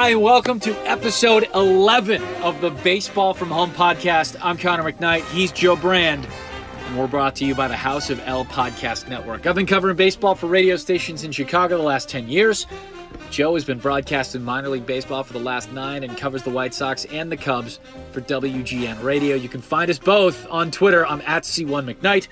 Hi, and welcome to episode 11 of the Baseball from Home podcast. I'm Connor McKnight. He's Joe Brand. And we're brought to you by the House of L Podcast Network. I've been covering baseball for radio stations in Chicago the last 10 years. Joe has been broadcasting minor league baseball for the last nine and covers the White Sox and the Cubs for WGN Radio. You can find us both on Twitter. I'm at C1 McKnight.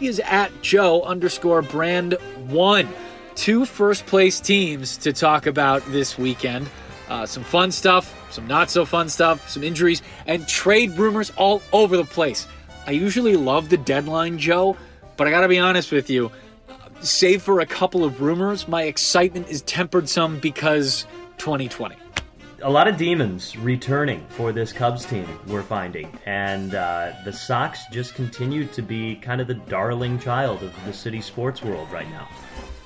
He is at Joe underscore brand one. Two first place teams to talk about this weekend. Uh, some fun stuff, some not so fun stuff, some injuries, and trade rumors all over the place. I usually love the deadline, Joe, but I gotta be honest with you. Save for a couple of rumors, my excitement is tempered some because 2020. A lot of demons returning for this Cubs team, we're finding. And uh, the Sox just continue to be kind of the darling child of the city sports world right now.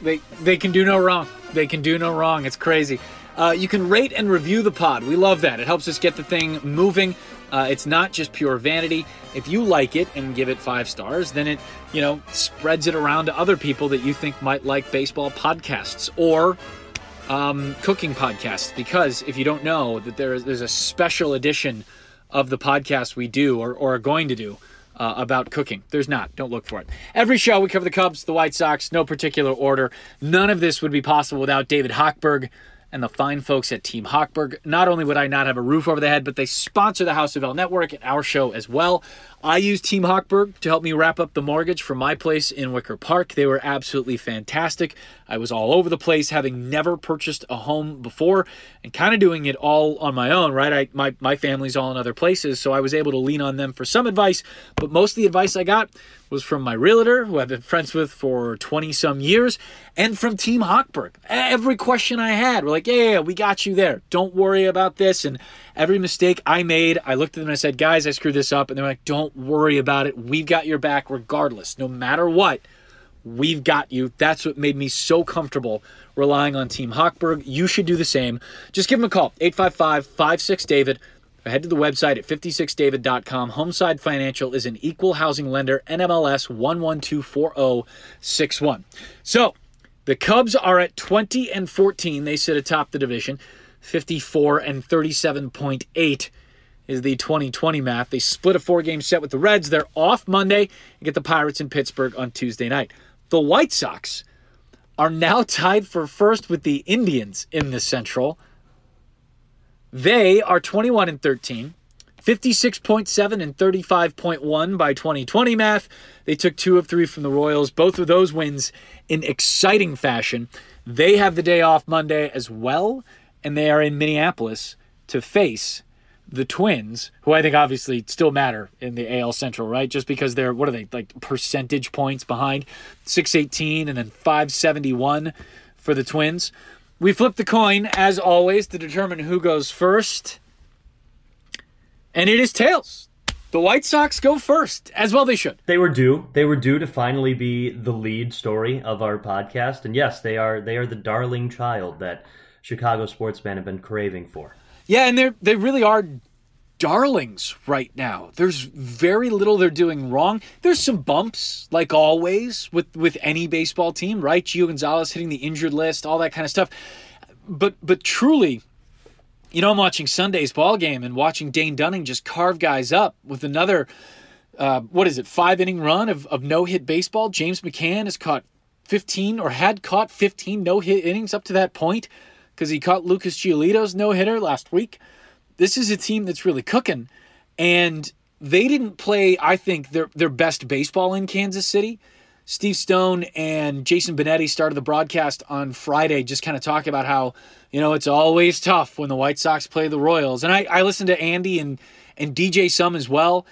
They, they can do no wrong. They can do no wrong. It's crazy. Uh, you can rate and review the pod. We love that. It helps us get the thing moving. Uh, it's not just pure vanity. If you like it and give it five stars, then it, you know, spreads it around to other people that you think might like baseball podcasts or um, cooking podcasts. Because if you don't know that there is, there's a special edition of the podcast we do or, or are going to do uh, about cooking. There's not. Don't look for it. Every show we cover the Cubs, the White Sox, no particular order. None of this would be possible without David Hochberg and the fine folks at Team Hochberg. Not only would I not have a roof over the head, but they sponsor the House of L Network and our show as well. I used Team Hochberg to help me wrap up the mortgage for my place in Wicker Park. They were absolutely fantastic. I was all over the place, having never purchased a home before, and kind of doing it all on my own. Right, I my my family's all in other places, so I was able to lean on them for some advice. But most of the advice I got was from my realtor, who I've been friends with for 20 some years, and from Team Hochberg. Every question I had, we're like, yeah, yeah, we got you there. Don't worry about this. And every mistake I made, I looked at them and I said, guys, I screwed this up. And they're like, don't worry about it. We've got your back regardless. No matter what, we've got you. That's what made me so comfortable relying on Team Hochberg. You should do the same. Just give them a call, 855 56 David head to the website at 56david.com. Homeside Financial is an equal housing lender, NMLS 1124061. So, the Cubs are at 20 and 14. They sit atop the division. 54 and 37.8 is the 2020 math. They split a four game set with the Reds. They're off Monday and get the Pirates in Pittsburgh on Tuesday night. The White Sox are now tied for first with the Indians in the Central. They are 21 and 13, 56.7 and 35.1 by 2020 math. They took two of three from the Royals, both of those wins in exciting fashion. They have the day off Monday as well, and they are in Minneapolis to face the Twins, who I think obviously still matter in the AL Central, right? Just because they're what are they like percentage points behind, six eighteen and then five seventy one for the Twins. We flip the coin, as always, to determine who goes first. And it is tails. The White Sox go first, as well they should. They were due. They were due to finally be the lead story of our podcast. And yes, they are they are the darling child that Chicago sportsmen have been craving for. Yeah, and they they really are darlings right now. There's very little they're doing wrong. There's some bumps, like always with with any baseball team, right? Gio Gonzalez hitting the injured list, all that kind of stuff. But but truly, you know, I'm watching Sunday's ball game and watching Dane Dunning just carve guys up with another. Uh, what is it? Five inning run of, of no hit baseball. James McCann has caught 15 or had caught 15 no hit innings up to that point because he caught Lucas Giolito's no hitter last week this is a team that's really cooking. And they didn't play, I think, their their best baseball in Kansas City. Steve Stone and Jason Benetti started the broadcast on Friday, just kind of talking about how, you know, it's always tough when the White Sox play the Royals. And I, I listened to Andy and, and DJ some as well.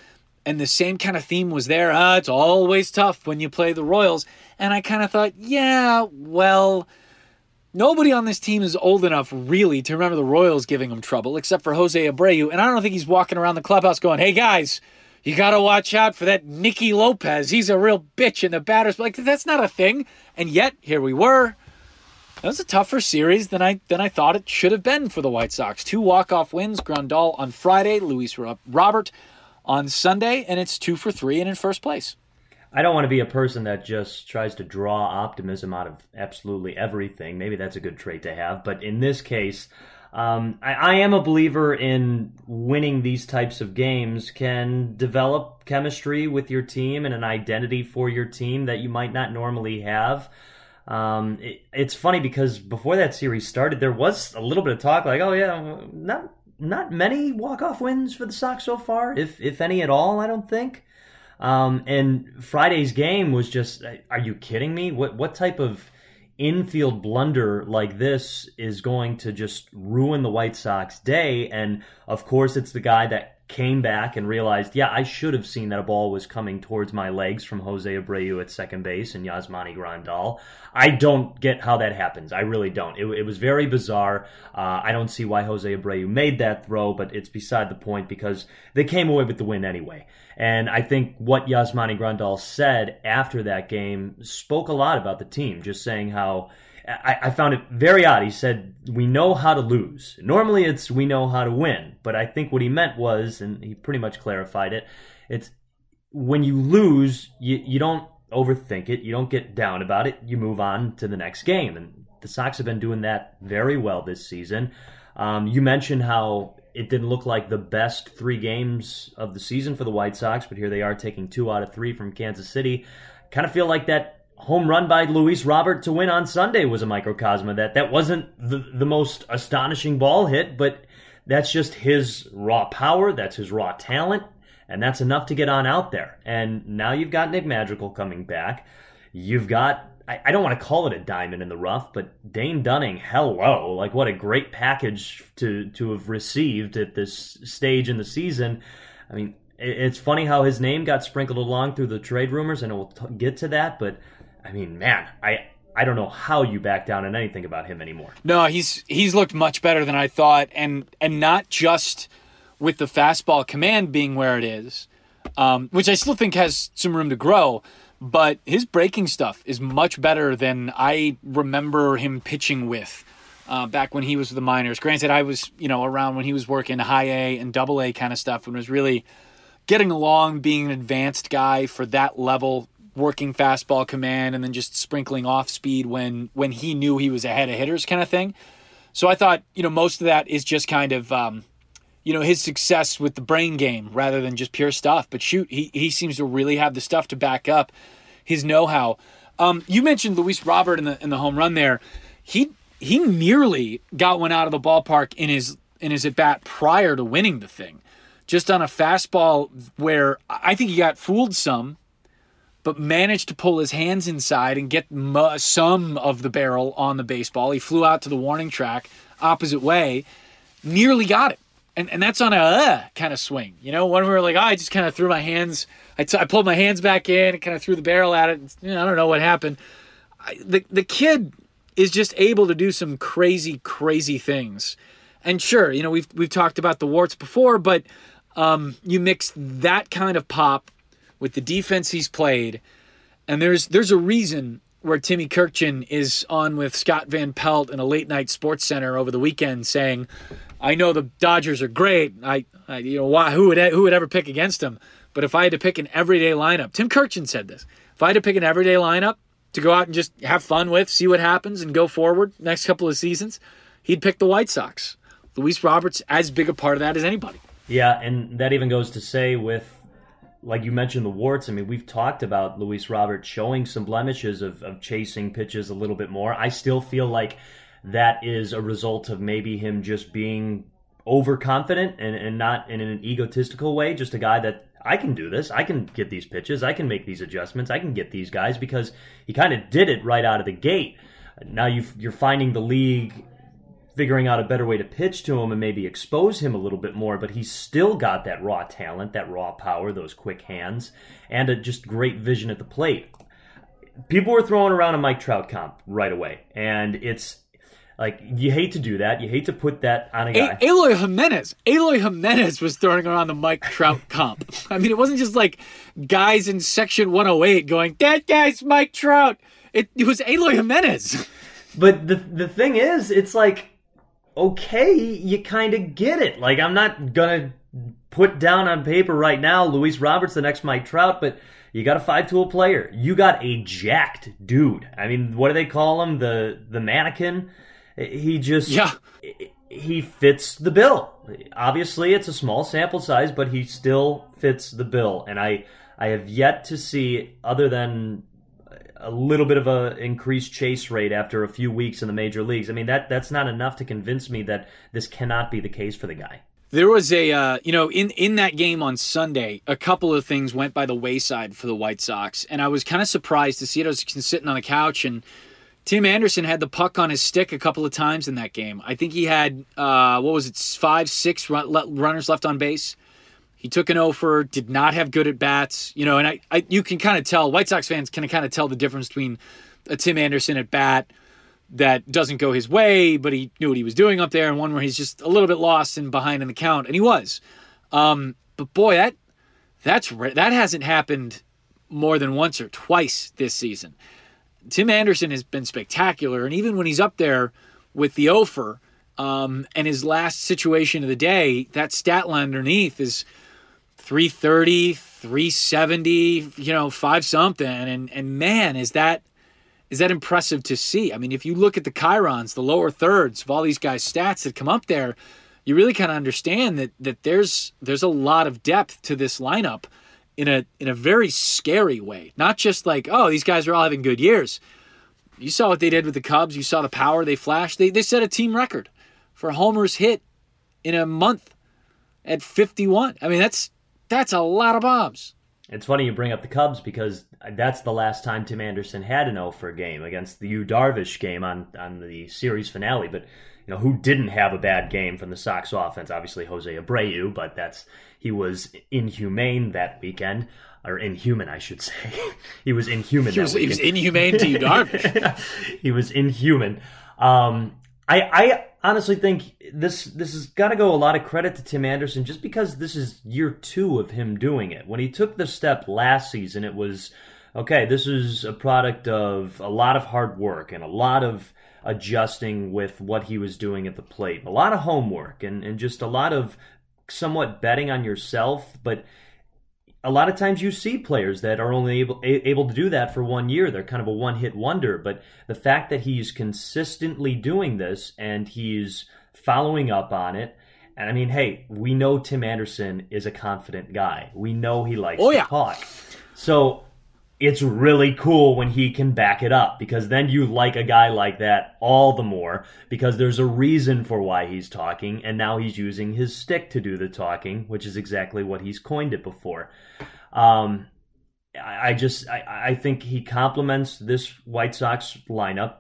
And the same kind of theme was there. Ah, it's always tough when you play the Royals. And I kind of thought, yeah, well, nobody on this team is old enough really to remember the Royals giving them trouble, except for Jose Abreu. And I don't think he's walking around the clubhouse going, hey guys, you got to watch out for that Nicky Lopez. He's a real bitch in the batters. Like that's not a thing. And yet here we were. That was a tougher series than I than I thought it should have been for the White Sox. Two walk off wins. Grandal on Friday. Luis Robert on Sunday, and it's two for three and in first place. I don't want to be a person that just tries to draw optimism out of absolutely everything. Maybe that's a good trait to have, but in this case, um, I, I, am a believer in winning these types of games can develop chemistry with your team and an identity for your team that you might not normally have. Um, it, it's funny because before that series started, there was a little bit of talk like, oh yeah, not not many walk off wins for the Sox so far, if if any at all. I don't think. Um, and Friday's game was just, are you kidding me? What what type of infield blunder like this is going to just ruin the White Sox day. And of course, it's the guy that came back and realized, yeah, I should have seen that a ball was coming towards my legs from Jose Abreu at second base and Yasmani Grandal. I don't get how that happens. I really don't. It, it was very bizarre. Uh, I don't see why Jose Abreu made that throw, but it's beside the point because they came away with the win anyway. And I think what Yasmani Grandal said after that game spoke a lot about the team, just saying how I, I, found it very odd. He said, We know how to lose. Normally it's we know how to win. But I think what he meant was, and he pretty much clarified it, it's when you lose, you, you don't overthink it, you don't get down about it, you move on to the next game. And the Sox have been doing that very well this season. Um, you mentioned how it didn't look like the best three games of the season for the White Sox, but here they are taking two out of three from Kansas City. Kind of feel like that home run by Luis Robert to win on Sunday was a microcosm of that. That wasn't the, the most astonishing ball hit, but that's just his raw power, that's his raw talent, and that's enough to get on out there. And now you've got Nick Madrigal coming back. You've got I, I don't want to call it a diamond in the rough, but Dane Dunning, hello. Like what a great package to to have received at this stage in the season. I mean, it's funny how his name got sprinkled along through the trade rumors, and we'll t- get to that. But I mean, man, I I don't know how you back down on anything about him anymore. No, he's he's looked much better than I thought, and and not just with the fastball command being where it is, um, which I still think has some room to grow. But his breaking stuff is much better than I remember him pitching with uh, back when he was with the minors. Granted, I was you know around when he was working high A and double A kind of stuff, and was really getting along, being an advanced guy for that level working fastball command and then just sprinkling off speed when when he knew he was ahead of hitters kind of thing. So I thought, you know, most of that is just kind of um, you know, his success with the brain game rather than just pure stuff. But shoot, he he seems to really have the stuff to back up his know-how. Um, you mentioned Luis Robert in the in the home run there. He he nearly got one out of the ballpark in his in his at bat prior to winning the thing. Just on a fastball where I think he got fooled some but managed to pull his hands inside and get some of the barrel on the baseball. He flew out to the warning track opposite way, nearly got it. And, and that's on a uh, kind of swing. You know, when we were like, oh, I just kind of threw my hands, I, t- I pulled my hands back in and kind of threw the barrel at it. And, you know, I don't know what happened. I, the, the kid is just able to do some crazy, crazy things. And sure, you know, we've, we've talked about the warts before, but um, you mix that kind of pop with the defense he's played, and there's there's a reason where Timmy Kurkjian is on with Scott Van Pelt in a late night sports center over the weekend saying, "I know the Dodgers are great. I, I you know why who would who would ever pick against them? But if I had to pick an everyday lineup, Tim Kurkjian said this. If I had to pick an everyday lineup to go out and just have fun with, see what happens, and go forward next couple of seasons, he'd pick the White Sox. Luis Roberts as big a part of that as anybody. Yeah, and that even goes to say with like you mentioned the warts. I mean, we've talked about Luis Robert showing some blemishes of, of chasing pitches a little bit more. I still feel like that is a result of maybe him just being overconfident and, and not in an egotistical way, just a guy that I can do this. I can get these pitches. I can make these adjustments. I can get these guys because he kind of did it right out of the gate. Now you you're finding the league figuring out a better way to pitch to him and maybe expose him a little bit more, but he's still got that raw talent, that raw power, those quick hands, and a just great vision at the plate. People were throwing around a Mike Trout comp right away, and it's like you hate to do that. You hate to put that on a guy. A- Eloy Jimenez. Eloy Jimenez was throwing around the Mike Trout comp. I mean, it wasn't just like guys in Section 108 going, "That guy's Mike Trout." It, it was Eloy Jimenez. But the the thing is, it's like okay, you kind of get it. Like I'm not gonna put down on paper right now Luis Roberts the next Mike Trout, but you got a five tool player. You got a jacked dude. I mean, what do they call him? The the mannequin. He just yeah. He fits the bill. Obviously, it's a small sample size, but he still fits the bill. And I I have yet to see other than a little bit of a increased chase rate after a few weeks in the major leagues. I mean that that's not enough to convince me that this cannot be the case for the guy. There was a uh, you know in in that game on Sunday, a couple of things went by the wayside for the White Sox, and I was kind of surprised to see it. I was sitting on the couch and. Tim Anderson had the puck on his stick a couple of times in that game. I think he had uh, what was it, five, six run, runners left on base. He took an offer, did not have good at bats, you know, and I, I you can kind of tell White Sox fans can kind of tell the difference between a Tim Anderson at bat that doesn't go his way, but he knew what he was doing up there, and one where he's just a little bit lost and behind in the count, and he was. Um, but boy, that that's that hasn't happened more than once or twice this season. Tim Anderson has been spectacular, and even when he's up there with the offer um, and his last situation of the day, that stat line underneath is 330, 370, you know, five something. And and man, is that is that impressive to see? I mean, if you look at the chyrons, the lower thirds of all these guys' stats that come up there, you really kind of understand that that there's there's a lot of depth to this lineup in a in a very scary way. Not just like, oh, these guys are all having good years. You saw what they did with the Cubs. You saw the power they flashed. They they set a team record for homers hit in a month at 51. I mean, that's that's a lot of bombs. It's funny you bring up the Cubs because that's the last time Tim Anderson had an O for a game against the Yu Darvish game on, on the series finale. But you know who didn't have a bad game from the Sox offense? Obviously Jose Abreu, but that's he was inhumane that weekend, or inhuman, I should say. he was inhuman. He was, he was inhumane to Yu Darvish. he was inhuman. Um, I, I honestly think this this has got to go a lot of credit to Tim Anderson just because this is year two of him doing it. When he took the step last season, it was okay. This is a product of a lot of hard work and a lot of adjusting with what he was doing at the plate, a lot of homework, and and just a lot of somewhat betting on yourself, but a lot of times you see players that are only able able to do that for one year. They're kind of a one hit wonder. But the fact that he's consistently doing this and he's following up on it. And I mean, hey, we know Tim Anderson is a confident guy. We know he likes oh, to yeah. talk. So it's really cool when he can back it up because then you like a guy like that all the more because there's a reason for why he's talking and now he's using his stick to do the talking, which is exactly what he's coined it before. Um, I, I just I, I think he complements this White Sox lineup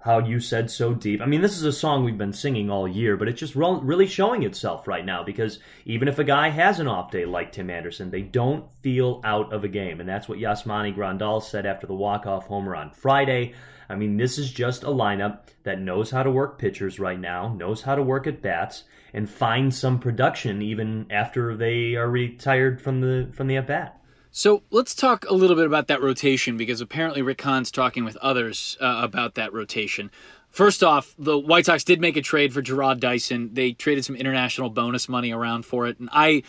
how you said so deep. I mean, this is a song we've been singing all year, but it's just re- really showing itself right now because even if a guy has an off day like Tim Anderson, they don't feel out of a game. And that's what Yasmani Grandal said after the walk-off homer on Friday. I mean, this is just a lineup that knows how to work pitchers right now, knows how to work at bats, and find some production even after they are retired from the from the at bat. So let's talk a little bit about that rotation because apparently Rick Hahn's talking with others uh, about that rotation. First off, the White Sox did make a trade for Jarrod Dyson. They traded some international bonus money around for it, and I.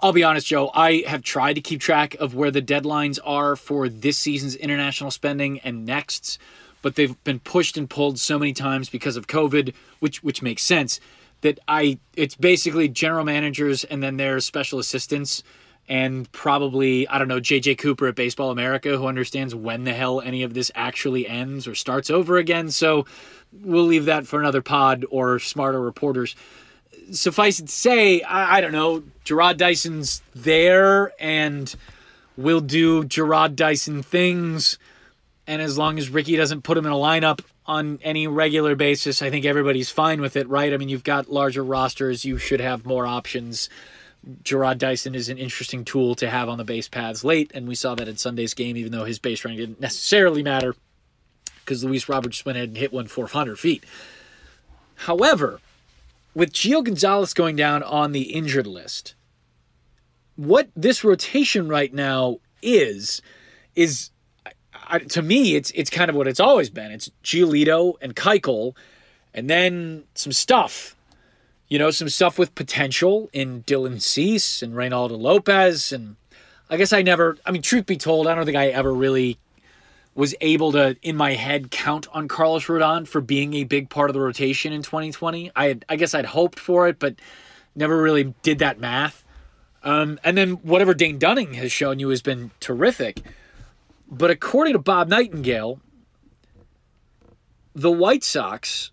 I'll be honest, Joe. I have tried to keep track of where the deadlines are for this season's international spending and next's, but they've been pushed and pulled so many times because of COVID, which which makes sense. That I it's basically general managers and then their special assistants and probably I don't know JJ Cooper at Baseball America who understands when the hell any of this actually ends or starts over again. So we'll leave that for another pod or smarter reporters. suffice it to say, I, I don't know, Jarrod Dyson's there and will do Jarrod Dyson things. And as long as Ricky doesn't put him in a lineup on any regular basis, I think everybody's fine with it, right? I mean, you've got larger rosters, you should have more options. Jarrod Dyson is an interesting tool to have on the base paths late, and we saw that in Sunday's game, even though his base running didn't necessarily matter because Luis Roberts went ahead and hit one 400 feet. However, with Gio Gonzalez going down on the injured list, what this rotation right now is, is I, to me, it's it's kind of what it's always been. It's Giolito and Keuchel, and then some stuff. You know, some stuff with potential in Dylan Cease and Reynaldo Lopez. And I guess I never, I mean, truth be told, I don't think I ever really was able to, in my head, count on Carlos Rodon for being a big part of the rotation in 2020. I, had, I guess I'd hoped for it, but never really did that math. Um, and then whatever Dane Dunning has shown you has been terrific. But according to Bob Nightingale, the White Sox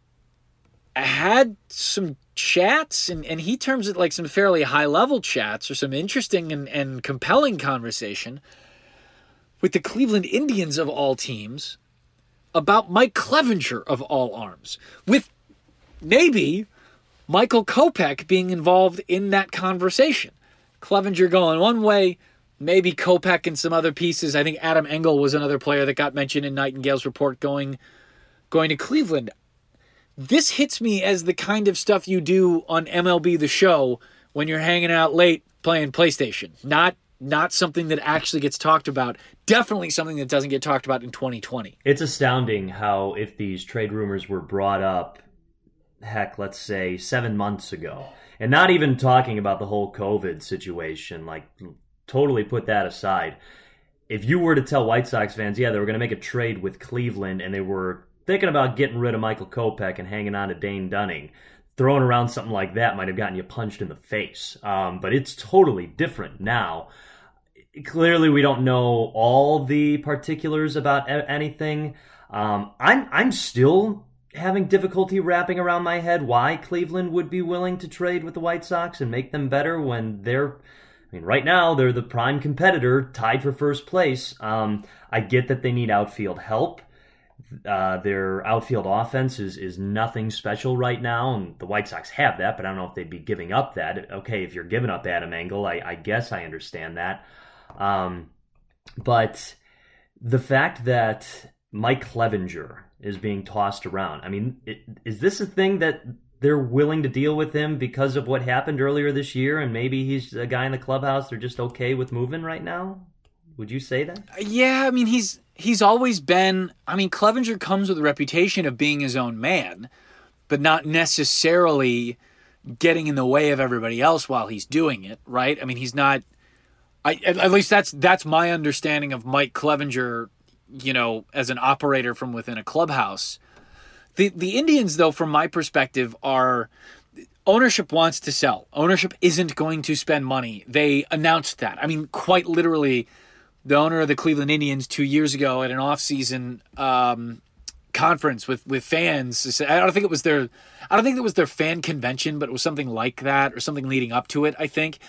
had some chats, and, and he terms it like some fairly high level chats or some interesting and, and compelling conversation with the Cleveland Indians of all teams about Mike Clevinger of all arms, with maybe Michael Kopech being involved in that conversation. Clevinger going one way, maybe Kopech and some other pieces. I think Adam Engel was another player that got mentioned in Nightingale's report going going to Cleveland. This hits me as the kind of stuff you do on MLB the show when you're hanging out late playing PlayStation. Not not something that actually gets talked about. Definitely something that doesn't get talked about in 2020. It's astounding how if these trade rumors were brought up heck, let's say 7 months ago, and not even talking about the whole COVID situation, like totally put that aside. If you were to tell White Sox fans, yeah, they were going to make a trade with Cleveland and they were thinking about getting rid of Michael Kopech and hanging on to Dane Dunning, throwing around something like that might have gotten you punched in the face. Um, but it's totally different now. Clearly, we don't know all the particulars about anything. Um, I'm I'm still having difficulty wrapping around my head why Cleveland would be willing to trade with the White Sox and make them better when they're I mean, right now they're the prime competitor, tied for first place. Um, I get that they need outfield help. Uh, their outfield offense is is nothing special right now, and the White Sox have that, but I don't know if they'd be giving up that. Okay, if you're giving up Adam Engel, I, I guess I understand that. Um, but the fact that Mike Clevinger is being tossed around, I mean, it, is this a thing that they're willing to deal with him because of what happened earlier this year, and maybe he's a guy in the clubhouse they're just okay with moving right now. Would you say that? Uh, yeah, I mean he's he's always been. I mean Clevinger comes with a reputation of being his own man, but not necessarily getting in the way of everybody else while he's doing it. Right? I mean he's not. I at least that's that's my understanding of Mike Clevinger. You know, as an operator from within a clubhouse the the Indians, though, from my perspective, are ownership wants to sell. Ownership isn't going to spend money. They announced that. I mean, quite literally, the owner of the Cleveland Indians two years ago at an offseason um, conference with with fans. I don't think it was their I don't think it was their fan convention, but it was something like that or something leading up to it. I think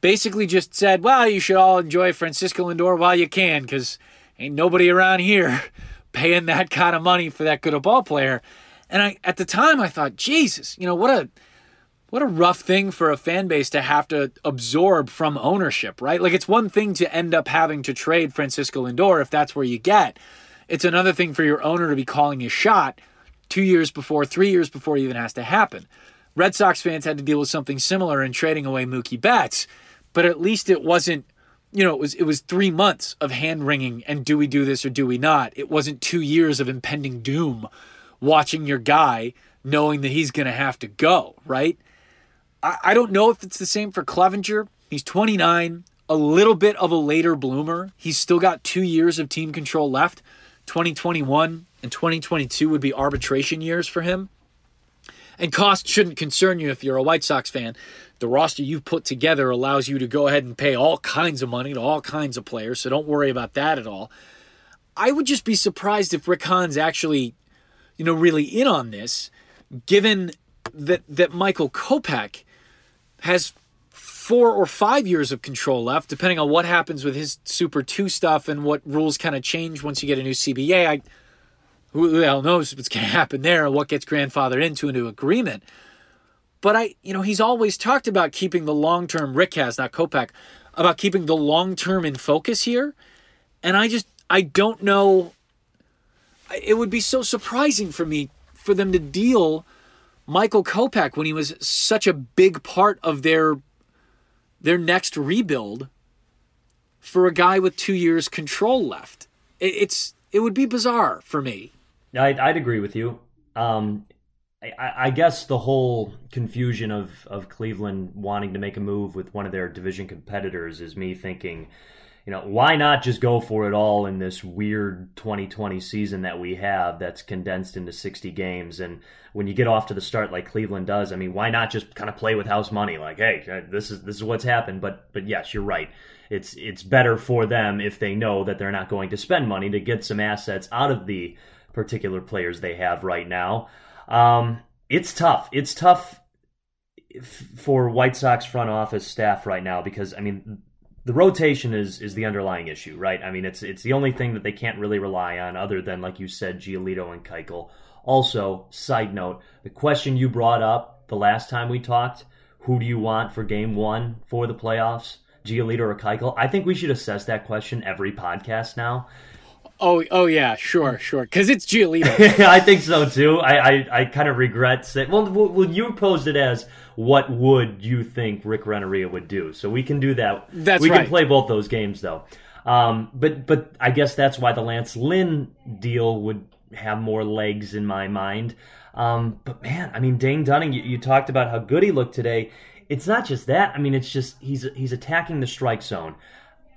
basically just said, "Well, you should all enjoy Francisco Lindor while you can, because ain't nobody around here." paying that kind of money for that good a ball player. And I at the time I thought, Jesus, you know, what a what a rough thing for a fan base to have to absorb from ownership, right? Like it's one thing to end up having to trade Francisco Lindor if that's where you get. It's another thing for your owner to be calling a shot two years before, three years before it even has to happen. Red Sox fans had to deal with something similar in trading away Mookie Betts, but at least it wasn't you know, it was it was three months of hand wringing and do we do this or do we not? It wasn't two years of impending doom watching your guy knowing that he's gonna have to go, right? I, I don't know if it's the same for Clevinger. He's 29, a little bit of a later bloomer. He's still got two years of team control left. 2021 and 2022 would be arbitration years for him. And cost shouldn't concern you if you're a White Sox fan the roster you've put together allows you to go ahead and pay all kinds of money to all kinds of players, so don't worry about that at all. I would just be surprised if Rick Hahn's actually, you know, really in on this, given that that Michael Kopech has four or five years of control left, depending on what happens with his Super 2 stuff and what rules kind of change once you get a new CBA. I, who the hell knows what's going to happen there and what gets grandfathered into a new agreement. But I, you know, he's always talked about keeping the long term, Rick has, not Kopech, about keeping the long term in focus here. And I just, I don't know. It would be so surprising for me for them to deal Michael Kopech when he was such a big part of their their next rebuild for a guy with two years control left. it's it would be bizarre for me. I'd, I'd agree with you. Um, I, I, guess the whole confusion of, of Cleveland wanting to make a move with one of their division competitors is me thinking, you know, why not just go for it all in this weird 2020 season that we have that's condensed into 60 games? And when you get off to the start like Cleveland does, I mean, why not just kind of play with house money? Like, hey, uh, this is this is what's happened. But but yes, you're right. It's it's better for them if they know that they're not going to spend money to get some assets out of the particular players they have right now. Um, it's tough. It's tough for White Sox front office staff right now because I mean the rotation is is the underlying issue, right? I mean it's it's the only thing that they can't really rely on other than like you said Giolito and Keuchel. Also, side note, the question you brought up the last time we talked, who do you want for game 1 for the playoffs? Giolito or Keuchel? I think we should assess that question every podcast now Oh, oh yeah, sure, sure. Because it's Giolito. I think so too. I, I, I kind of regret saying. Well, well, you posed it as what would you think Rick Renteria would do? So we can do that. That's we right. can play both those games though. Um, but but I guess that's why the Lance Lynn deal would have more legs in my mind. Um, but man, I mean, Dane Dunning, you, you talked about how good he looked today. It's not just that. I mean, it's just he's he's attacking the strike zone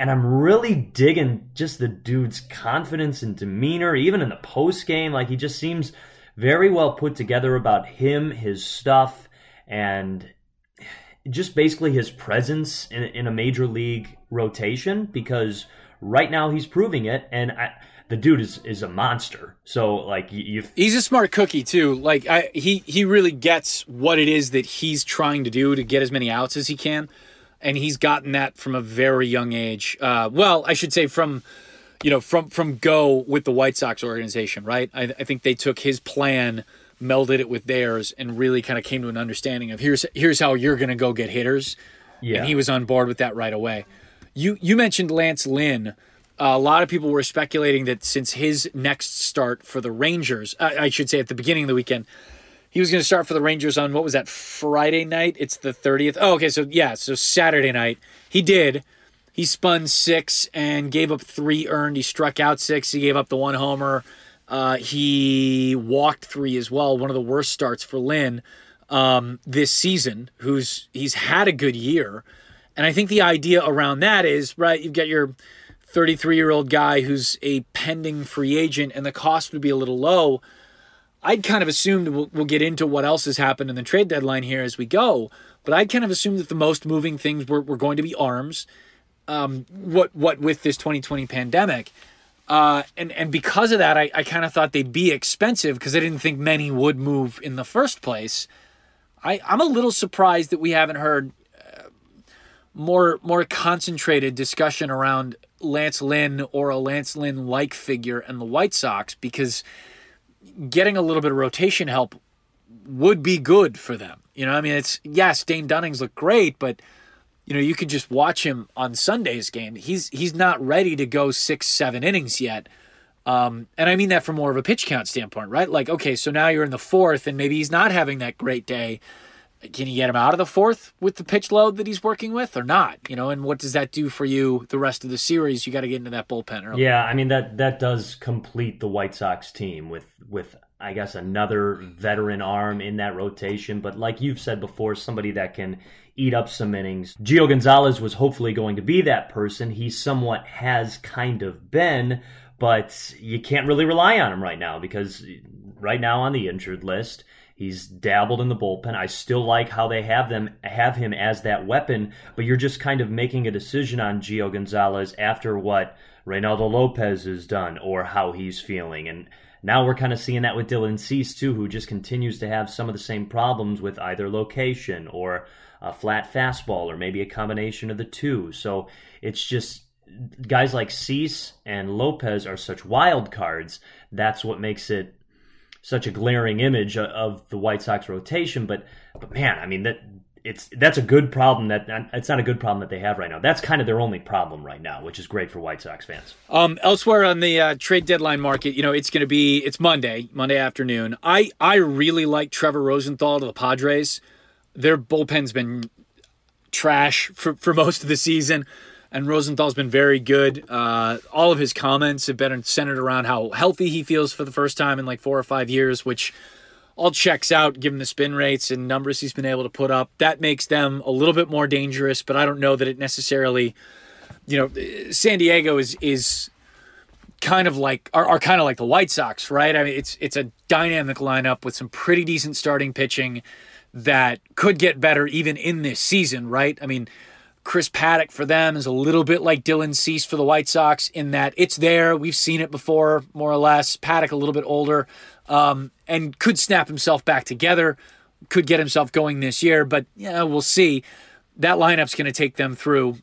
and I'm really digging just the dude's confidence and demeanor, even in the post game. Like he just seems very well put together about him, his stuff, and just basically his presence in, in a major league rotation. Because right now he's proving it, and I, the dude is is a monster. So like you, he's a smart cookie too. Like I, he he really gets what it is that he's trying to do to get as many outs as he can and he's gotten that from a very young age. Uh, well, I should say from you know from from go with the White Sox organization, right? I, I think they took his plan, melded it with theirs, and really kind of came to an understanding of here's here's how you're going to go get hitters. Yeah, and he was on board with that right away. You you mentioned Lance Lynn. Uh, a lot of people were speculating that since his next start for the Rangers, uh, I should say at the beginning of the weekend, he was going to start for the Rangers on what was that Friday night? It's the 30th. Oh, okay. So yeah, so Saturday night he did. He spun six and gave up three earned. He struck out six. He gave up the one homer. Uh, he walked three as well. One of the worst starts for Lynn um, this season. Who's he's had a good year, and I think the idea around that is right. You've got your 33 year old guy who's a pending free agent, and the cost would be a little low I'd kind of assumed we'll, we'll, get into what else has happened in the trade deadline here as we go, but I'd kind of assumed that the most moving things were, were going to be arms. Um, what what with this 2020 pandemic, uh, and and because of that, I, I kind of thought they'd be expensive because I didn't think many would move in the first place. I I'm a little surprised that we haven't heard uh, more more concentrated discussion around Lance Lynn or a Lance Lynn like figure and the White Sox because getting a little bit of rotation help would be good for them. You know, I mean, it's yes, Dane Dunning's look great, but you know, you could just watch him on Sunday's game. He's he's not ready to go six, seven innings yet. Um, and I mean that from more of a pitch count standpoint, right? Like, okay, so now you're in the fourth, and maybe he's not having that great day. Can you get him out of the fourth with the pitch load that he's working with, or not? You know, and what does that do for you the rest of the series? You got to get into that bullpen early. Yeah, I mean that that does complete the White Sox team with with I guess another veteran arm in that rotation. But like you've said before, somebody that can eat up some innings. Gio Gonzalez was hopefully going to be that person. He somewhat has kind of been, but you can't really rely on him right now because right now on the injured list, he's dabbled in the bullpen. I still like how they have them have him as that weapon, but you're just kind of making a decision on Gio Gonzalez after what Reynaldo Lopez is done or how he's feeling. And now we're kind of seeing that with Dylan Cease, too, who just continues to have some of the same problems with either location or a flat fastball or maybe a combination of the two. So it's just guys like Cease and Lopez are such wild cards. That's what makes it such a glaring image of the White Sox rotation. But but man, I mean that it's that's a good problem that it's not a good problem that they have right now. That's kind of their only problem right now, which is great for White Sox fans. Um, elsewhere on the uh, trade deadline market, you know, it's going to be it's Monday, Monday afternoon. I I really like Trevor Rosenthal to the Padres. Their bullpen's been trash for for most of the season and Rosenthal's been very good. Uh, all of his comments have been centered around how healthy he feels for the first time in like four or five years, which all checks out given the spin rates and numbers he's been able to put up. That makes them a little bit more dangerous, but I don't know that it necessarily, you know, San Diego is is kind of like are, are kind of like the White Sox, right? I mean, it's it's a dynamic lineup with some pretty decent starting pitching that could get better even in this season, right? I mean Chris Paddack for them is a little bit like Dylan Cease for the White Sox in that it's there. We've seen it before, more or less. Paddock a little bit older um, and could snap himself back together, could get himself going this year, but yeah, we'll see. That lineup's going to take them through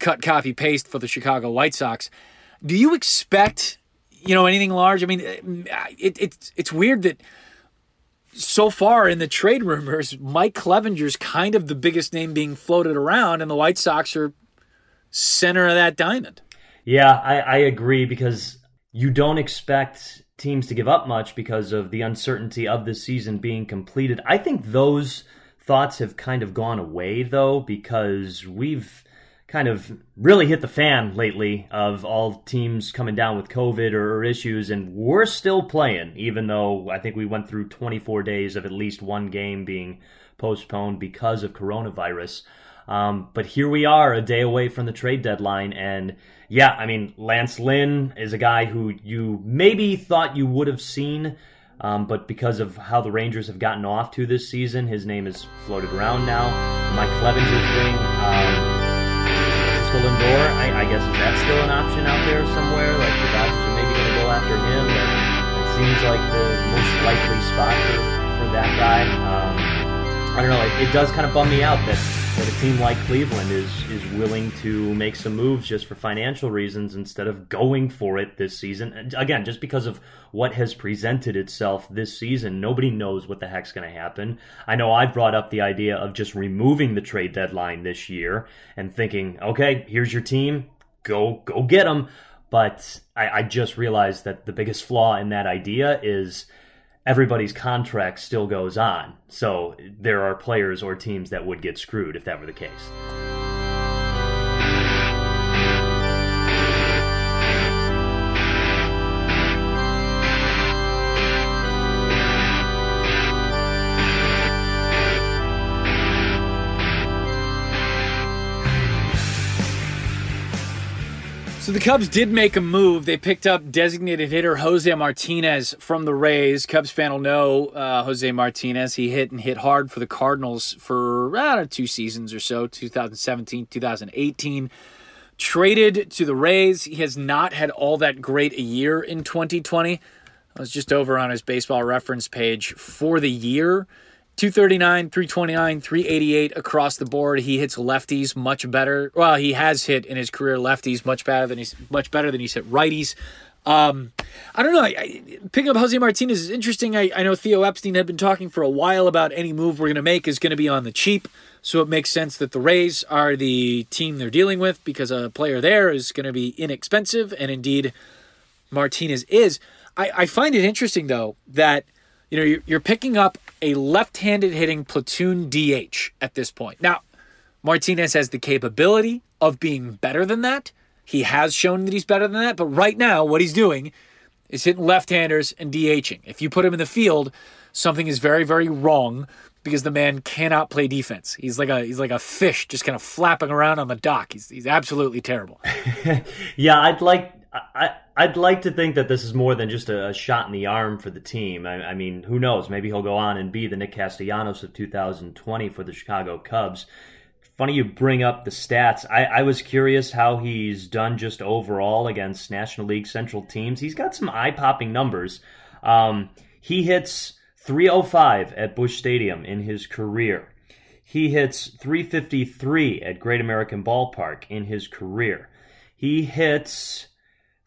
cut, copy, paste for the Chicago White Sox. Do you expect, you know, anything large? I mean, it, it's it's weird that so far in the trade rumors, Mike Clevinger's kind of the biggest name being floated around, and the White Sox are center of that diamond. Yeah, I, I agree because you don't expect teams to give up much because of the uncertainty of the season being completed. I think those thoughts have kind of gone away though because we've kind of really hit the fan lately of all teams coming down with COVID or, issues, and we're still playing, even though I think we went through 24 days of at least one game being postponed because of coronavirus. Um, but here we are, a day away from the trade deadline, and yeah, I mean, Lance Lynn is a guy who you maybe thought you would have seen. Um, but because of how the Rangers have gotten off to this season, his name is floated around now. Mike Clevinger thing, um, Lindor, I, I, guess is that still an option out there somewhere? Like the Dodgers are maybe going to go after him. And it seems like the most likely spot for, for that guy. Um, I don't know. It, it does kind of bum me out that that a team like Cleveland is is willing to make some moves just for financial reasons instead of going for it this season. Again, just because of what has presented itself this season, nobody knows what the heck's going to happen. I know I've brought up the idea of just removing the trade deadline this year and thinking, okay, here's your team, go go get them. But I, I just realized that the biggest flaw in that idea is everybody's contract still goes on. So there are players or teams that would get screwed if that were the case. So the Cubs did make a move. They picked up designated hitter Jose Martinez from the Rays. Cubs fan will know uh, Jose Martinez. He hit and hit hard for the Cardinals for uh, two seasons or so, 2017, 2018. Traded to the Rays. He has not had all that great a year in 2020. I was just over on his baseball reference page for the year. 239, 329, 388 across the board. He hits lefties much better. Well, he has hit in his career lefties much better than he's much better than he's hit righties. Um, I don't know. I, I, picking up Jose Martinez is interesting. I, I know Theo Epstein had been talking for a while about any move we're going to make is going to be on the cheap. So it makes sense that the Rays are the team they're dealing with because a player there is going to be inexpensive. And indeed, Martinez is. I, I find it interesting, though, that you know, you're picking up a left handed hitting platoon DH at this point. Now, Martinez has the capability of being better than that. He has shown that he's better than that. But right now, what he's doing is hitting left handers and DHing. If you put him in the field, something is very, very wrong because the man cannot play defense. He's like a he's like a fish just kind of flapping around on the dock. He's he's absolutely terrible. yeah, I'd like I, I'd like to think that this is more than just a, shot in the arm for the team. I, I, mean, who knows? Maybe he'll go on and be the Nick Castellanos of 2020 for the Chicago Cubs. funny you bring up the stats. I, I was curious how he's done just overall against National League Central teams. He's got some eye popping numbers. Um, he hits 305 at Busch Stadium in his career. He hits 353 at Great American Ballpark in his career. He hits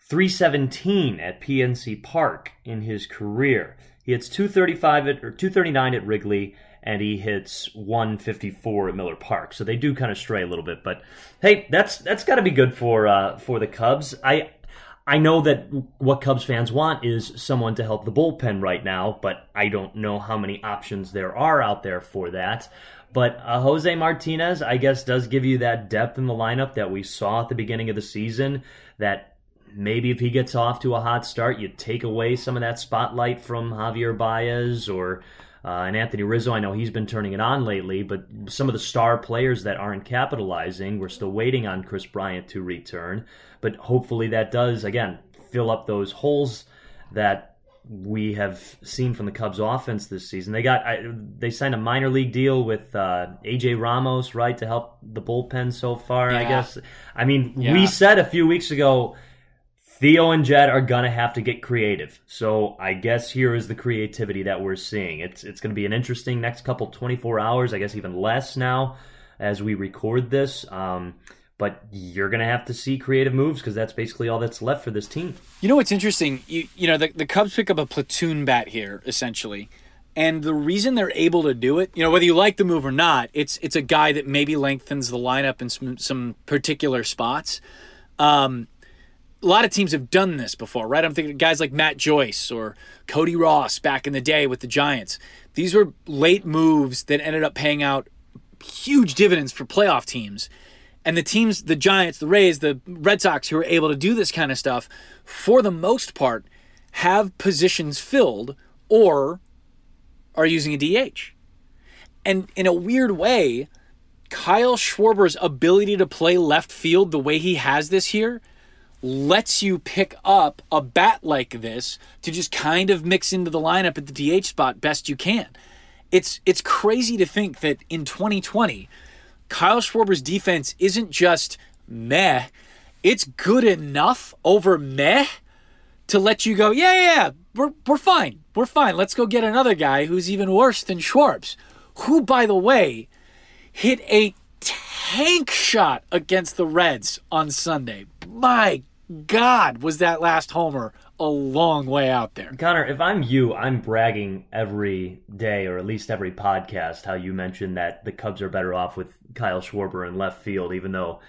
317 at PNC Park in his career. He hits 235 at, or 239 at Wrigley and he hits 154 at Miller Park. So they do kind of stray a little bit, but hey, that's that's got to be good for uh, for the Cubs. I I know that what Cubs fans want is someone to help the bullpen right now, but I don't know how many options there are out there for that. But uh, Jose Martinez, I guess, does give you that depth in the lineup that we saw at the beginning of the season. That maybe if he gets off to a hot start, you take away some of that spotlight from Javier Baez or uh, and Anthony Rizzo, I know he's been turning it on lately, but some of the star players that aren't capitalizing, we're still waiting on Kris Bryant to return. But hopefully that does, again, fill up those holes that we have seen from the Cubs offense this season. They got I, they signed a minor league deal with uh, AJ Ramos, right, to help the bullpen so far. Yeah. I guess. I mean, yeah. we said a few weeks ago Theo and Jed are gonna have to get creative. So I guess here is the creativity that we're seeing. It's it's gonna be an interesting next couple 24 hours. I guess even less now as we record this. Um, but you're to have to see creative moves because that's basically all that's left for this team. You know what's interesting? You you know the, the Cubs pick up a platoon bat here essentially, and the reason they're able to do it, you know, whether you like the move or not, it's it's a guy that maybe lengthens the lineup in some some particular spots. Um, a lot of teams have done this before, right? I'm thinking guys like Matt Joyce or Cody Ross back in the day with the Giants. These were late moves that ended up paying out huge dividends for playoff teams. And the teams, the Giants, the Rays, the Red Sox, who are able to do this kind of stuff, for the most part, have positions filled or are using a DH. And in a weird way, Kyle Schwarber's ability to play left field the way he has this year lets you pick up a bat like this to just kind of mix into the lineup at the DH spot best you can. It's it's crazy to think that in 2020, Kyle Schwarber's defense isn't just meh, it's good enough over meh to let you go, yeah, yeah, yeah, we're, we're fine. We're fine. Let's go get another guy who's even worse than Schwarbs, who, by the way, hit a tank shot against the Reds on Sunday my God, was that last homer a long way out there. Connor, if I'm you, I'm bragging every day or at least every podcast how you mentioned that the Cubs are better off with Kyle Schwarber in left field, even though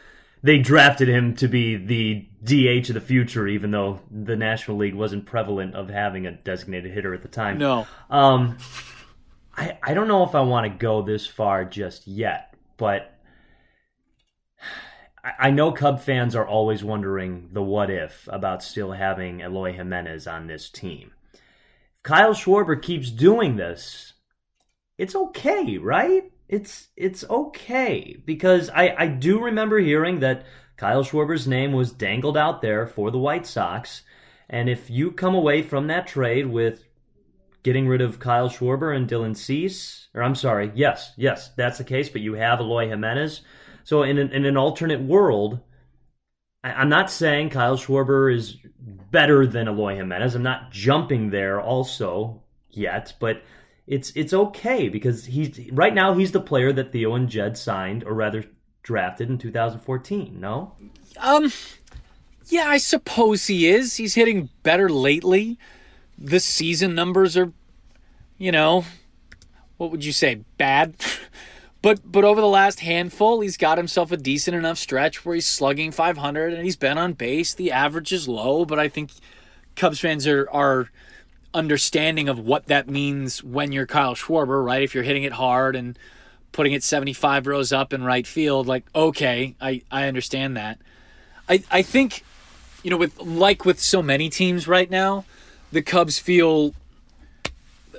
they drafted him to be the DH of the future, even though the National League wasn't prevalent of having a designated hitter at the time. No. Um, I, I don't know if I want to go this far just yet, but I know Cub fans are always wondering the what if about still having Eloy Jimenez on this team. If Kyle Schwarber keeps doing this, it's okay, right? It's it's okay because I, I do remember hearing that Kyle Schwarber's name was dangled out there for the White Sox, and if you come away from that trade with getting rid of Kyle Schwarber and Dylan Cease, or I'm sorry, yes, yes, that's the case, but you have Eloy Jimenez so in an, in an alternate world, I, am not saying Kyle Schwarber is better than Eloy Jimenez. I'm not jumping there also yet, but it's it's okay because he's right now he's the player that Theo and Jed signed, or rather drafted in 2014. No. Um. Yeah, I suppose he is. He's hitting better lately. The season numbers are, you know, what would you say? Bad. But but over the last handful, he's got himself a decent enough stretch where he's slugging 500 and he's been on base. The average is low, but I think Cubs fans are are understanding of what that means when you're Kyle Schwarber, right? If you're hitting it hard and putting it 75 rows up in right field, like okay, I I understand that. I I think you know with like with so many teams right now, the Cubs feel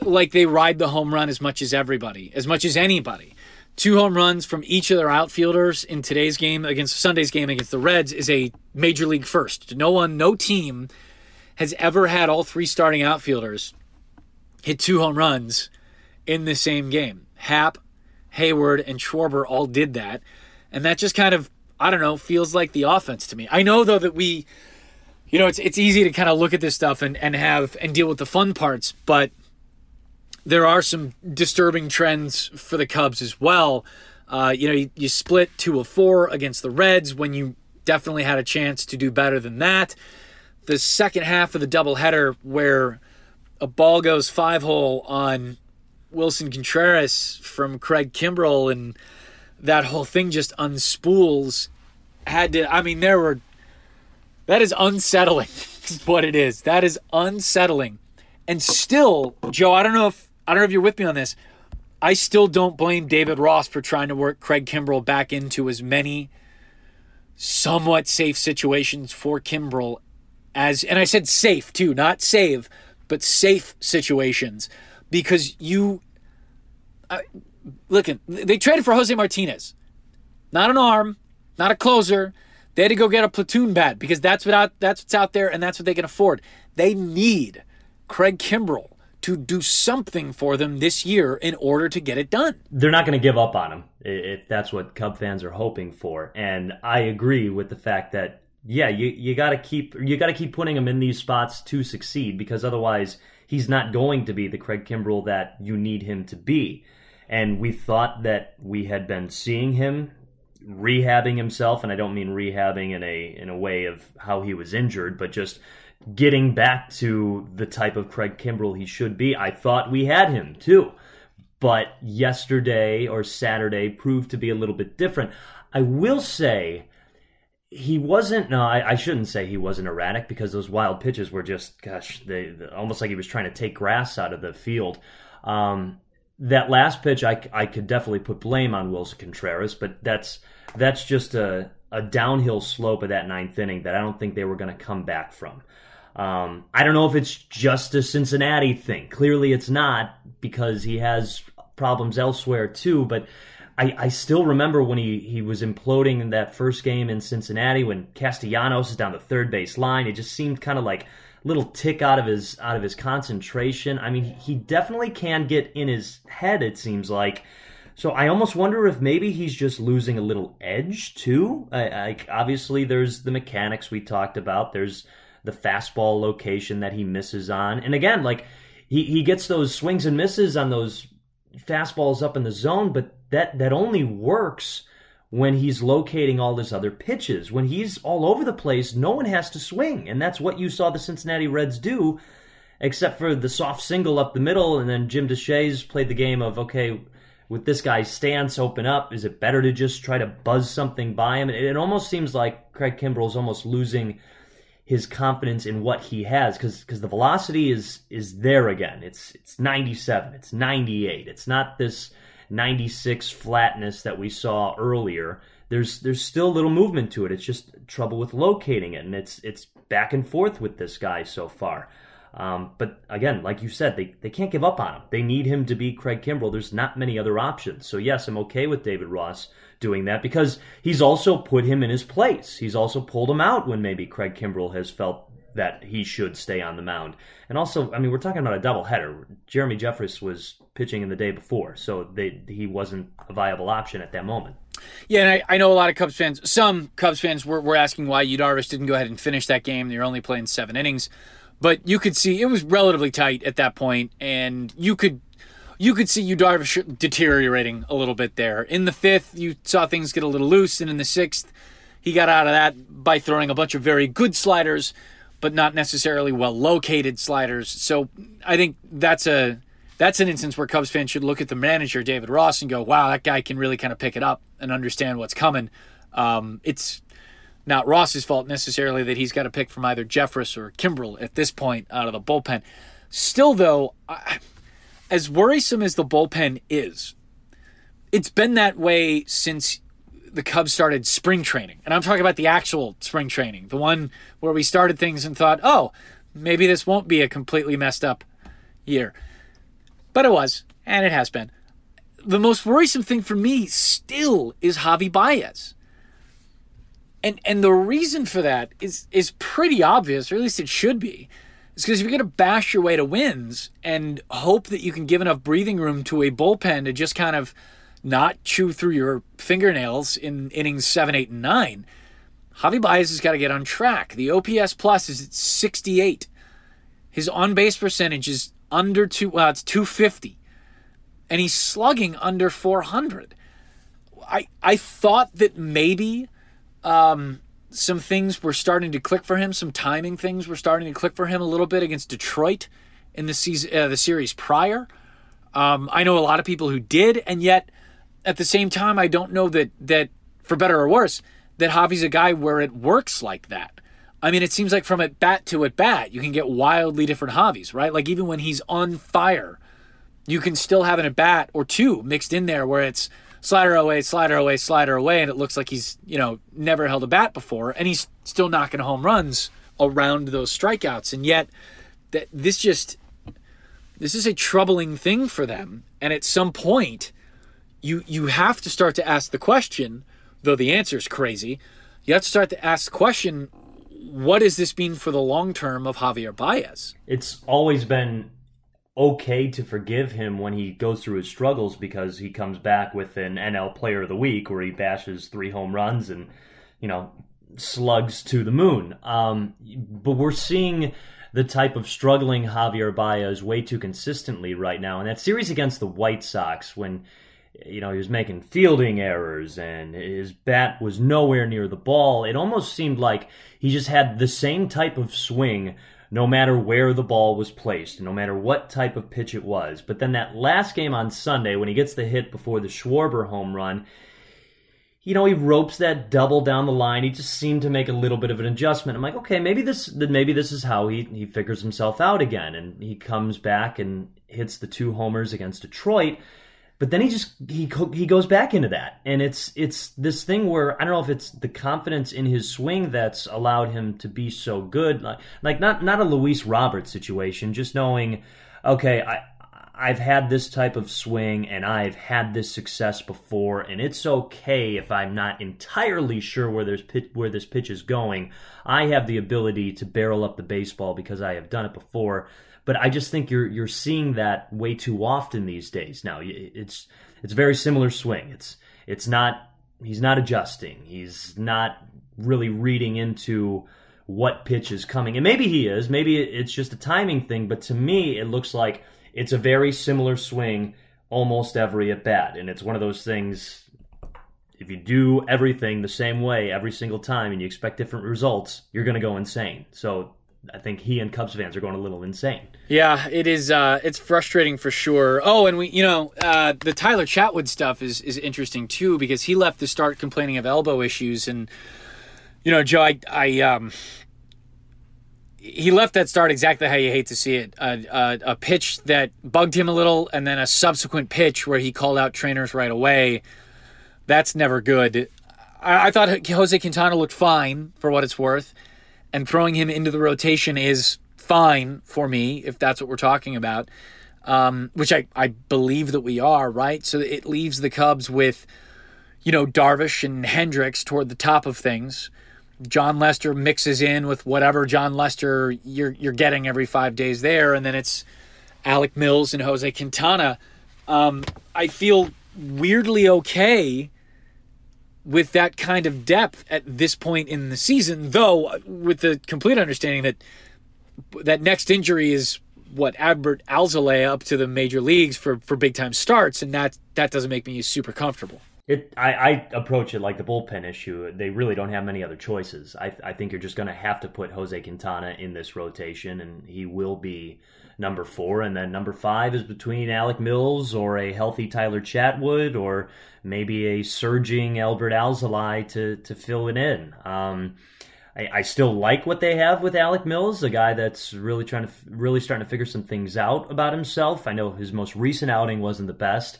like they ride the home run as much as everybody, as much as anybody two home runs from each of their outfielders in today's game against Sunday's game against the Reds is a major league first. No one, no team has ever had all three starting outfielders hit two home runs in the same game. Happ, Heyward, and Schwarber all did that. And that just kind of, I don't know, feels like the offense to me. I know though that we, you know, it's it's easy to kind of look at this stuff and, and have and deal with the fun parts, but there are some disturbing trends for the Cubs as well. Uh, you know, you, you split two of four against the Reds when you definitely had a chance to do better than that. The second half of the doubleheader, where a ball goes five hole on Willson Contreras from Craig Kimbrel, and that whole thing just unspools. Had to, I mean, there were, that is unsettling, is what it is. That is unsettling. And still, Joe, I don't know if, I don't know if you're with me on this. I still don't blame David Ross for trying to work Craig Kimbrel back into as many somewhat safe situations for Kimbrel as, and I said safe too, not save, but safe situations because you, uh, look, they traded for Jose Martinez, not an arm, not a closer. They had to go get a platoon bat because that's what out, that's what's out there and that's what they can afford. They need Craig Kimbrel to do something for them this year in order to get it done. They're not going to give up on him if that's what Cub fans are hoping for. And I agree with the fact that yeah, you you got to keep you got to keep putting him in these spots to succeed because otherwise he's not going to be the Craig Kimbrel that you need him to be. And we thought that we had been seeing him rehabbing himself and I don't mean rehabbing in a in a way of how he was injured, but just getting back to the type of Craig Kimbrel he should be. I thought we had him too. But yesterday or Saturday proved to be a little bit different. I will say he wasn't no I, I, shouldn't say he wasn't erratic because those wild pitches were just gosh they, they almost like he was trying to take grass out of the field um, that last pitch I, I could definitely put blame on Willson Contreras but that's that's just a, a downhill slope of that ninth inning that I don't think they were going to come back from um, I don't know if it's just a Cincinnati thing clearly it's not because he has problems elsewhere too but I, I still remember when he, he was imploding in that first game in Cincinnati when Castellanos is down the third base line. It just seemed kind of like a little tick out of his out of his concentration. I mean, he definitely can get in his head. It seems like. So I almost wonder if maybe he's just losing a little edge too. Like obviously, there's the mechanics we talked about. There's the fastball location that he misses on, and again, like he he gets those swings and misses on those fastballs up in the zone, but that that only works when he's locating all his other pitches. When he's all over the place, no one has to swing, and that's what you saw the Cincinnati Reds do, except for the soft single up the middle, and then Jim Deshaies played the game of okay. With this guy's stance open up, is it better to just try to buzz something by him? It, almost seems like Craig Kimbrel's almost losing his confidence in what he has because because the velocity is is there again. It's it's 97, it's 98. It's not this 96 flatness that we saw earlier. There's there's still a little movement to it. It's just trouble with locating it, and it's it's back and forth with this guy so far. Um, but again, like you said, they, they can't give up on him. They need him to be Craig Kimbrel. There's not many other options. So, yes, I'm okay with David Ross doing that because he's also put him in his place. He's also pulled him out when maybe Craig Kimbrel has felt that he should stay on the mound. And also, I mean, we're talking about a doubleheader. Jeremy Jeffress was pitching in the day before, so they, he wasn't a viable option at that moment. Yeah, and I, I, know a lot of Cubs fans, some Cubs fans were, were asking why Yu Darvish didn't go ahead and finish that game. They're only playing seven innings. But you could see it was relatively tight at that point, and you could you could see Yu Darvish deteriorating a little bit there. In the fifth, you saw things get a little loose, and in the sixth, he got out of that by throwing a bunch of very good sliders, but not necessarily well located sliders. So I think that's a that's an instance where Cubs fans should look at the manager David Ross and go, "Wow, that guy can really kind of pick it up and understand what's coming." Um, it's not Ross's fault necessarily that he's got to pick from either Jeffress or Kimbrel at this point out of the bullpen. Still, though, I, as worrisome as the bullpen is, it's been that way since the Cubs started spring training. And I'm talking about the actual spring training, the one where we started things and thought, oh, maybe this won't be a completely messed up year. But it was, and it has been. The most worrisome thing for me still is Javi Baez. And and the reason for that is is pretty obvious, or at least it should be. Because if you're going to bash your way to wins and hope that you can give enough breathing room to a bullpen to just kind of not chew through your fingernails in innings seven, eight, and nine. Javi Baez has got to get on track. The OPS plus is at 68. His on base percentage is under two, well, it's 250. And he's slugging under 400. I, I thought that maybe um, some things were starting to click for him, some timing things were starting to click for him a little bit against Detroit in the season, uh, the series prior. Um, I know a lot of people who did, and yet at the same time, I don't know that that for better or worse that Javi's a guy where it works like that. I mean, it seems like from at bat to at bat, you can get wildly different Javis, right? Like even when he's on fire, you can still have an at bat or two mixed in there where it's slider away, slider away, slider away, and it looks like he's you know never held a bat before, and he's still knocking home runs around those strikeouts, and yet that this just this is a troubling thing for them, and at some point, you you have to start to ask the question, though the answer is crazy. You have to start to ask the question, what does this mean for the long term of Javier Baez? It's always been okay to forgive him when he goes through his struggles because he comes back with an NL Player of the Week where he bashes three home runs and you know slugs to the moon. Um, but we're seeing the type of struggling Javier Baez way too consistently right now. And that series against the White Sox when you know, he was making fielding errors and his bat was nowhere near the ball. It almost seemed like he just had the same type of swing no matter where the ball was placed, no matter what type of pitch it was. But then that last game on Sunday, when he gets the hit before the Schwarber home run, you know, he ropes that double down the line. He just seemed to make a little bit of an adjustment. I'm like, okay, maybe this, maybe this is how he he figures himself out again, and he comes back and hits the two homers against Detroit but then he just he he goes back into that and it's it's this thing where i don't know if it's the confidence in his swing that's allowed him to be so good like like not not a luis roberts situation just knowing okay i I've had this type of swing and I've had this success before, and it's okay if I'm not entirely sure where there's pitch, where this pitch is going. I have the ability to barrel up the baseball because I have done it before. But I just think you're you're seeing that way too often these days. Now it's it's very similar swing. It's it's not he's not adjusting. He's not really reading into what pitch is coming. And maybe he is. Maybe it's just a timing thing. But to me, it looks like it's a very similar swing almost every at bat. And it's one of those things. If you do everything the same way every single time and you expect different results, you're going to go insane. So I think he and Cubs fans are going a little insane. Yeah, it is. Uh, it's frustrating for sure. Oh, and we, you know, uh, the Tyler Chatwood stuff is is interesting too because he left to start complaining of elbow issues, and you know, Joe, I, I um, he left that start exactly how you hate to see it. A, a, a pitch that bugged him a little, and then a subsequent pitch where he called out trainers right away. That's never good. I, I thought Jose Quintana looked fine for what it's worth and throwing him into the rotation is fine for me if that's what we're talking about. Um, which I, I believe that we are, right? So it leaves the Cubs with, you know, Darvish and Hendricks toward the top of things. Jon Lester mixes in with whatever Jon Lester you're you're getting every five days there, and then it's Alec Mills and Jose Quintana. Um, I feel weirdly okay with that kind of depth at this point in the season, though uh, with the complete understanding that that next injury is what Adbert Alzolay up to the major leagues for for big time starts, and that that doesn't make me super comfortable. It, I, I approach it like the bullpen issue. They really don't have many other choices. I, I think you're just going to have to put Jose Quintana in this rotation, and he will be number four. And then number five is between Alec Mills or a healthy Tyler Chatwood or maybe a surging Adbert Alzolay to, to fill it in. Um, I, I, still like what they have with Alec Mills, a guy that's really trying to really starting to figure some things out about himself. I know his most recent outing wasn't the best.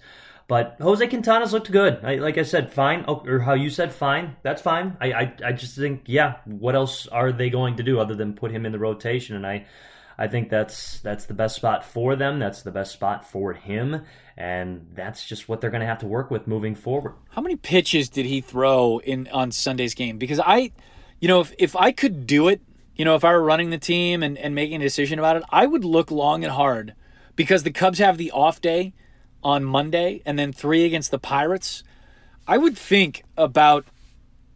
But Jose Quintana's looked good. I, like I said, fine. Oh, or how you said, fine. That's fine. I, I, I just think, yeah. What else are they going to do other than put him in the rotation? And I, I think that's that's the best spot for them. That's the best spot for him, and that's just what they're going to have to work with moving forward. How many pitches did he throw in on Sunday's game? Because I, you know, if if I could do it, you know, if I were running the team and, and making a decision about it, I would look long and hard because the Cubs have the off day on Monday and then three against the Pirates, I would think about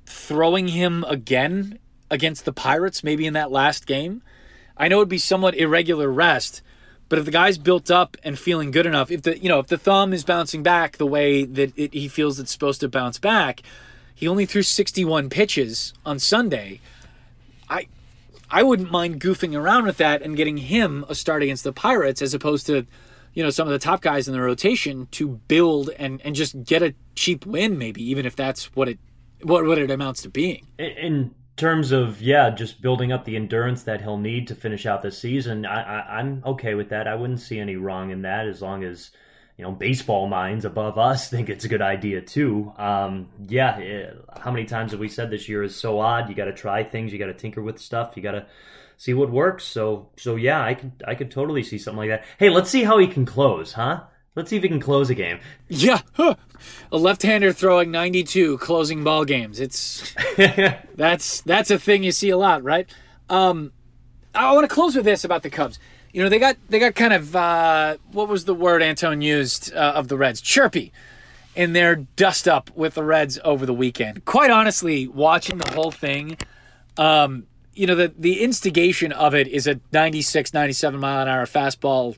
throwing him again against the Pirates, maybe in that last game. I know it'd be somewhat irregular rest, but if the guy's built up and feeling good enough, if the you know if the thumb is bouncing back the way that it, he feels it's supposed to bounce back, he only threw 61 pitches on Sunday. I I wouldn't mind goofing around with that and getting him a start against the Pirates as opposed to you know some of the top guys in the rotation to build and and just get a cheap win maybe even if that's what it what what it amounts to being. In terms of yeah, just building up the endurance that he'll need to finish out the season, I, I'm okay with that. I wouldn't see any wrong in that as long as you know baseball minds above us think it's a good idea too. Um, yeah, it, how many times have we said this year is so odd? You got to try things, you got to tinker with stuff, you got to see what works. So so yeah, I could I could totally see something like that. Hey, let's see how he can close, huh? Let's see if he can close a game. Yeah, huh. a left-hander throwing 92, closing ball games. It's that's that's a thing you see a lot, right? Um, I want to close with this about the Cubs. You know, they got they got kind of uh, what was the word Anton used uh, of the Reds? Chirpy in their dust up with the Reds over the weekend. Quite honestly, watching the whole thing, um, you know, the the instigation of it is a 96, 97 mile an hour fastball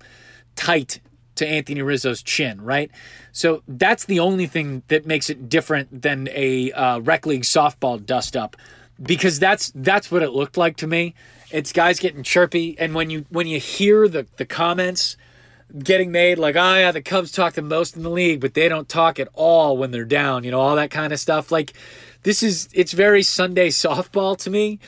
tight to Anthony Rizzo's chin, right? So that's the only thing that makes it different than a uh, rec league softball dust up, because that's that's what it looked like to me. It's guys getting chirpy, and when you when you hear the the comments getting made like, oh yeah, the Cubs talk the most in the league, but they don't talk at all when they're down, you know, all that kind of stuff. Like this is it's very Sunday softball to me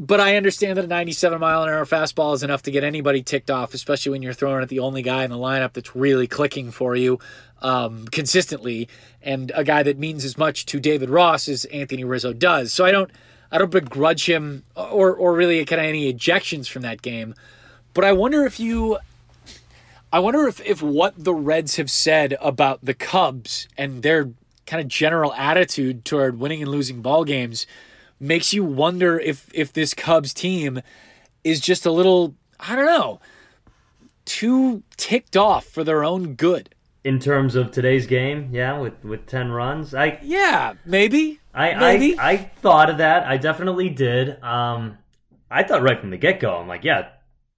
but I understand that a 97 mile an hour fastball is enough to get anybody ticked off, especially when you're throwing at the only guy in the lineup that's really clicking for you um, consistently, and a guy that means as much to David Ross as Anthony Rizzo does. So I don't, I don't begrudge him or or really kind of any ejections from that game, but I wonder if you. I wonder if, if what the Reds have said about the Cubs and their kind of general attitude toward winning and losing ball games makes you wonder if if this Cubs team is just a little I don't know too ticked off for their own good. In terms of today's game, yeah, with with ten runs, I yeah maybe I maybe. I, I thought of that. I definitely did. Um, I thought right from the get go, I'm like, yeah,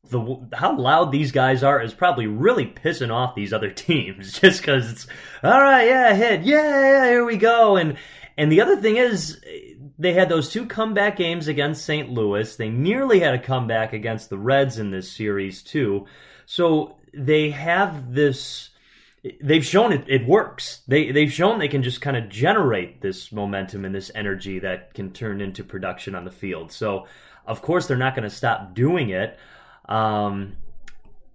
the how loud these guys are is probably really pissing off these other teams. Just because it's all right, yeah, hit, yeah, yeah, here we go, and and the other thing is they had those two comeback games against St. Louis. They nearly had a comeback against the Reds in this series, too. So they have this. They've shown it, it works. They, they've shown they can just kind of generate this momentum and this energy that can turn into production on the field. So, of course, they're not going to stop doing it. Um,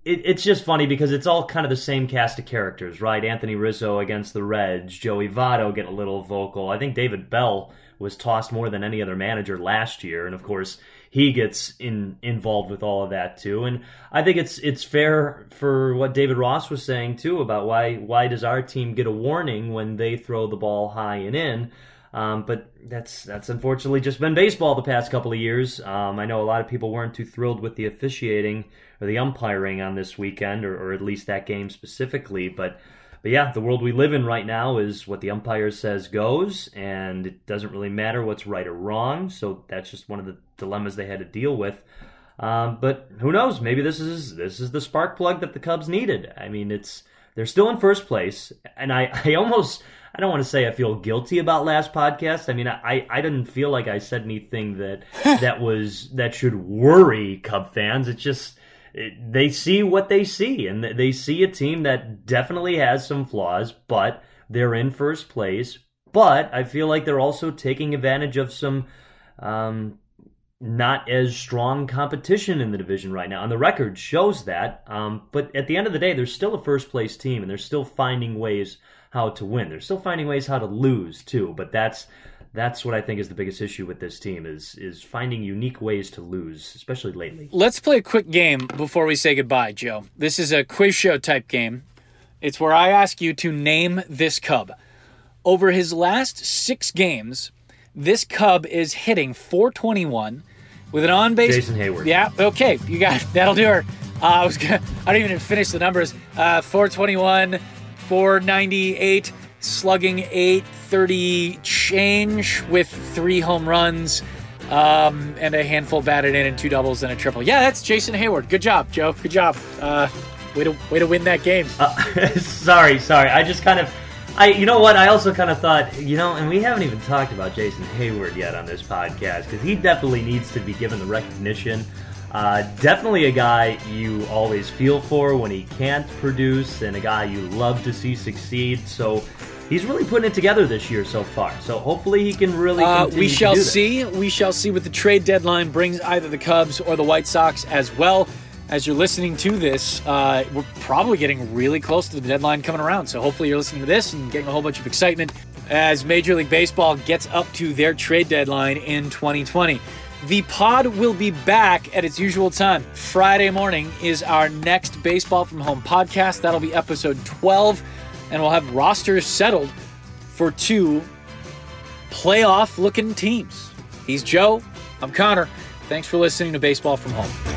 it, it's just funny because it's all kind of the same cast of characters, right? Anthony Rizzo against the Reds, Joey Votto get a little vocal. I think David Bell was tossed more than any other manager last year, and of course he gets in involved with all of that too. And I think it's it's fair for what David Ross was saying too about why why does our team get a warning when they throw the ball high and in. Um, but that's that's unfortunately just been baseball the past couple of years. Um, I know a lot of people weren't too thrilled with the officiating or the umpiring on this weekend, or, or at least that game specifically. But but yeah, the world we live in right now is what the umpire says goes, and it doesn't really matter what's right or wrong. So that's just one of the dilemmas they had to deal with. Um, but who knows? Maybe this is this is the spark plug that the Cubs needed. I mean, it's they're still in first place, and I I almost I don't want to say I feel guilty about last podcast. I mean, I I didn't feel like I said anything that that was that should worry Cub fans. It's just they see what they see, and they see a team that definitely has some flaws, but they're in first place. But I feel like they're also taking advantage of some um, not as strong competition in the division right now. And the record shows that. Um, but at the end of the day, they're still a first place team, and they're still finding ways how to win. They're still finding ways how to lose too. But that's that's what I think is the biggest issue with this team is is finding unique ways to lose, especially lately. Let's play a quick game before we say goodbye, Joe. This is a quiz show type game. It's where I ask you to name this Cub. Over his last six games, this Cub is hitting 421 with an on base. Jason Heyward. Yeah, okay, you got it. That'll do her. Uh, I was gonna, I don't even finish the numbers. Uh, 421 498, slugging 830 change with three home runs um, and a handful batted in and two doubles and a triple. Yeah, that's Jason Heyward. Good job, Joe. Good job. Uh, way to way to win that game. Uh, sorry, sorry. I just kind of. I, you know what? I also kind of thought, you know, and we haven't even talked about Jason Heyward yet on this podcast because he definitely needs to be given the recognition. Uh, definitely a guy you always feel for when he can't produce, and a guy you love to see succeed. So he's really putting it together this year so far. So hopefully he can really. Uh, we shall see. We shall see what the trade deadline brings either the Cubs or the White Sox as well as you're listening to this, uh, we're probably getting really close to the deadline coming around. So hopefully you're listening to this and getting a whole bunch of excitement as Major League Baseball gets up to their trade deadline in 2020. The pod will be back at its usual time. Friday morning is our next Baseball from Home podcast. That'll be episode 12, and we'll have rosters settled for two playoff looking teams. He's Joe. I'm Connor. Thanks for listening to Baseball from Home.